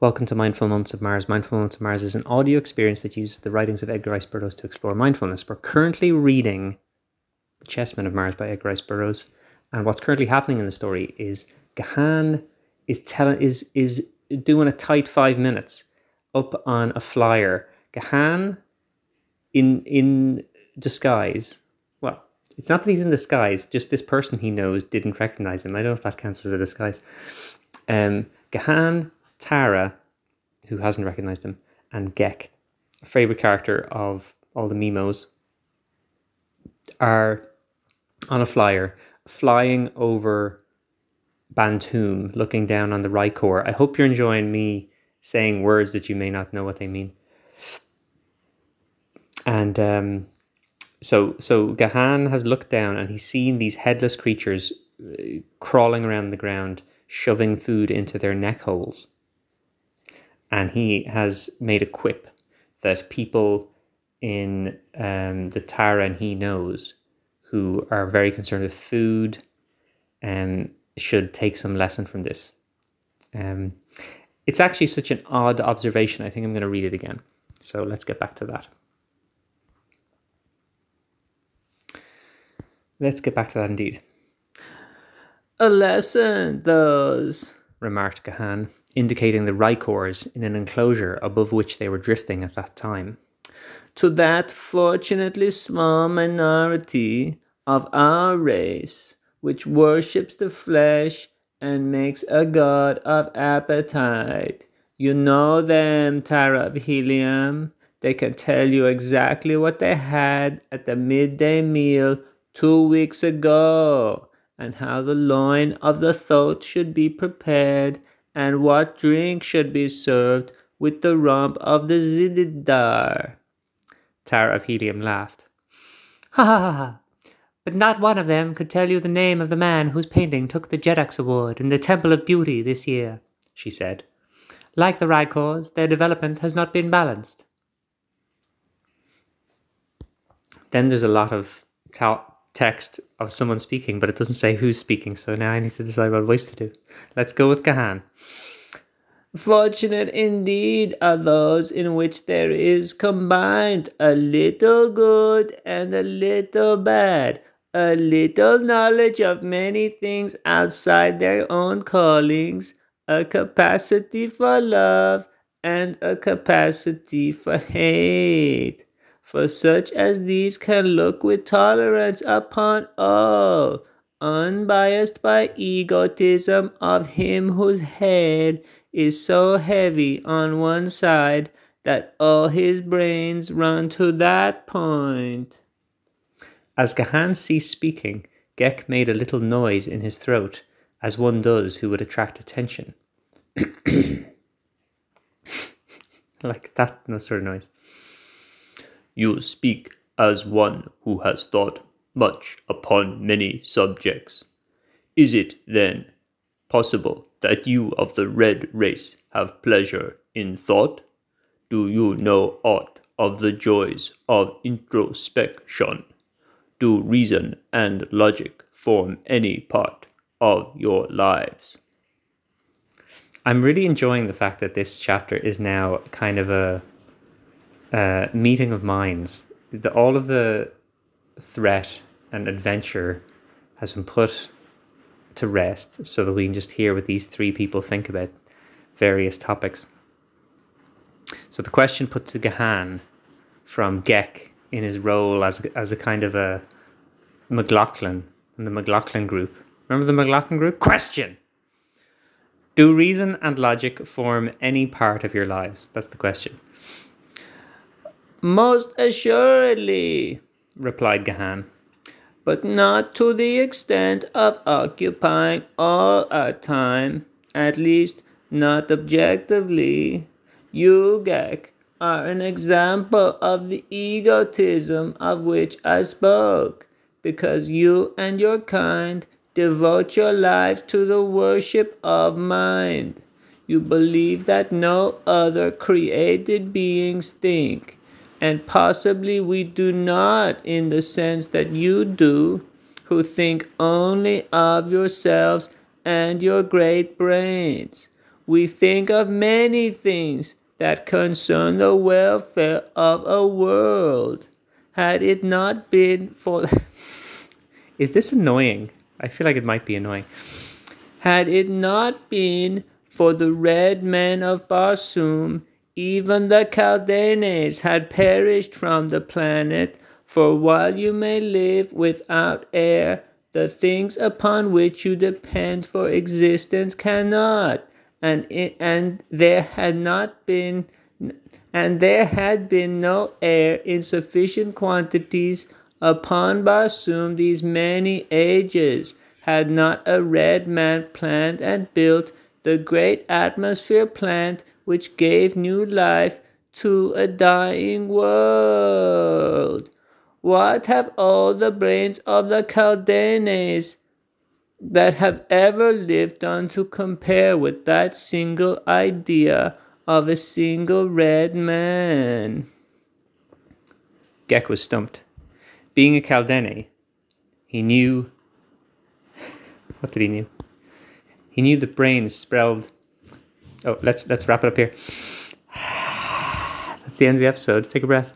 Welcome to Mindful Moments of Mars. Mindful Moments of Mars is an audio experience that uses the writings of Edgar Rice Burroughs to explore mindfulness. We're currently reading The Chessmen of Mars by Edgar Rice Burroughs, and what's currently happening in the story is Gahan is telling is is doing a tight five minutes up on a flyer. Gahan in in disguise. Well, it's not that he's in disguise, just this person he knows didn't recognize him. I don't know if that counts as a disguise. Um Gahan Tara, who hasn't recognized him, and Ghek, a favorite character of all the Mimos, are on a flyer flying over Bantoom, looking down on the Rykor. I hope you're enjoying me saying words that you may not know what they mean. And um, so, so Gahan has looked down and he's seen these headless creatures uh, crawling around the ground, shoving food into their neck holes and he has made a quip that people in um, the Tara he knows who are very concerned with food um, should take some lesson from this. Um, it's actually such an odd observation. I think I'm going to read it again. So let's get back to that. Let's get back to that indeed. A lesson, those, remarked Gahan indicating the rykors in an enclosure above which they were drifting at that time. To that fortunately small minority of our race which worships the flesh and makes a god of appetite. You know them, Tara of Helium. They can tell you exactly what they had at the midday meal two weeks ago, and how the loin of the thoat should be prepared and what drink should be served with the rump of the zitidar. Tara of Helium laughed. Ha ha ha ha! But not one of them could tell you the name of the man whose painting took the Jeddak's Award in the Temple of Beauty this year, she said. Like the Rykors, their development has not been balanced. Then there's a lot of ta- text of someone speaking, but it doesn't say who's speaking. So now I need to decide what voice to do. Let's go with Kahan. Fortunate indeed are those in which there is combined a little good and a little bad, a little knowledge of many things outside their own callings, a capacity for love, and a capacity for hate for such as these can look with tolerance upon all, unbiased by egotism of him whose head is so heavy on one side that all his brains run to that point. As Gahan ceased speaking, Ghek made a little noise in his throat, as one does who would attract attention. like that no sort of noise. You speak as one who has thought much upon many subjects. Is it, then, possible that you of the red race have pleasure in thought? Do you know aught of the joys of introspection? Do reason and logic form any part of your lives? I'm really enjoying the fact that this chapter is now kind of a uh, meeting of minds. The, all of the threat and adventure has been put to rest so that we can just hear what these three people think about various topics. So the question put to Gahan from Ghek in his role as as a kind of a McLaughlin in the McLaughlin group. Remember the McLaughlin group? Question. Do reason and logic form any part of your lives? That's the question. Most assuredly, replied Gahan, but not to the extent of occupying all our time, at least not objectively. You, Ghek, are an example of the egotism of which I spoke, because you and your kind devote your life to the worship of mind. You believe that no other created beings think and possibly we do not in the sense that you do, who think only of yourselves and your great brains. we think of many things that concern the welfare of a world. Had it not been for. Is this annoying? I feel like it might be annoying. Had it not been for the red men of Barsoom, even the Kaldanes had perished from the planet. For while you may live without air, the things upon which you depend for existence cannot. And, it, and there had not been and there had been no air in sufficient quantities upon Barsoom these many ages, had not a red man planned and built the great atmosphere plant which gave new life to a dying world. What have all the brains of the Kaldanes that have ever lived done to compare with that single idea of a single red man? Ghek was stumped. Being a Kaldane, he knew. What did he knew? He knew the brains spelled. Oh, let's let's wrap it up here. That's the end of the episode. Take a breath.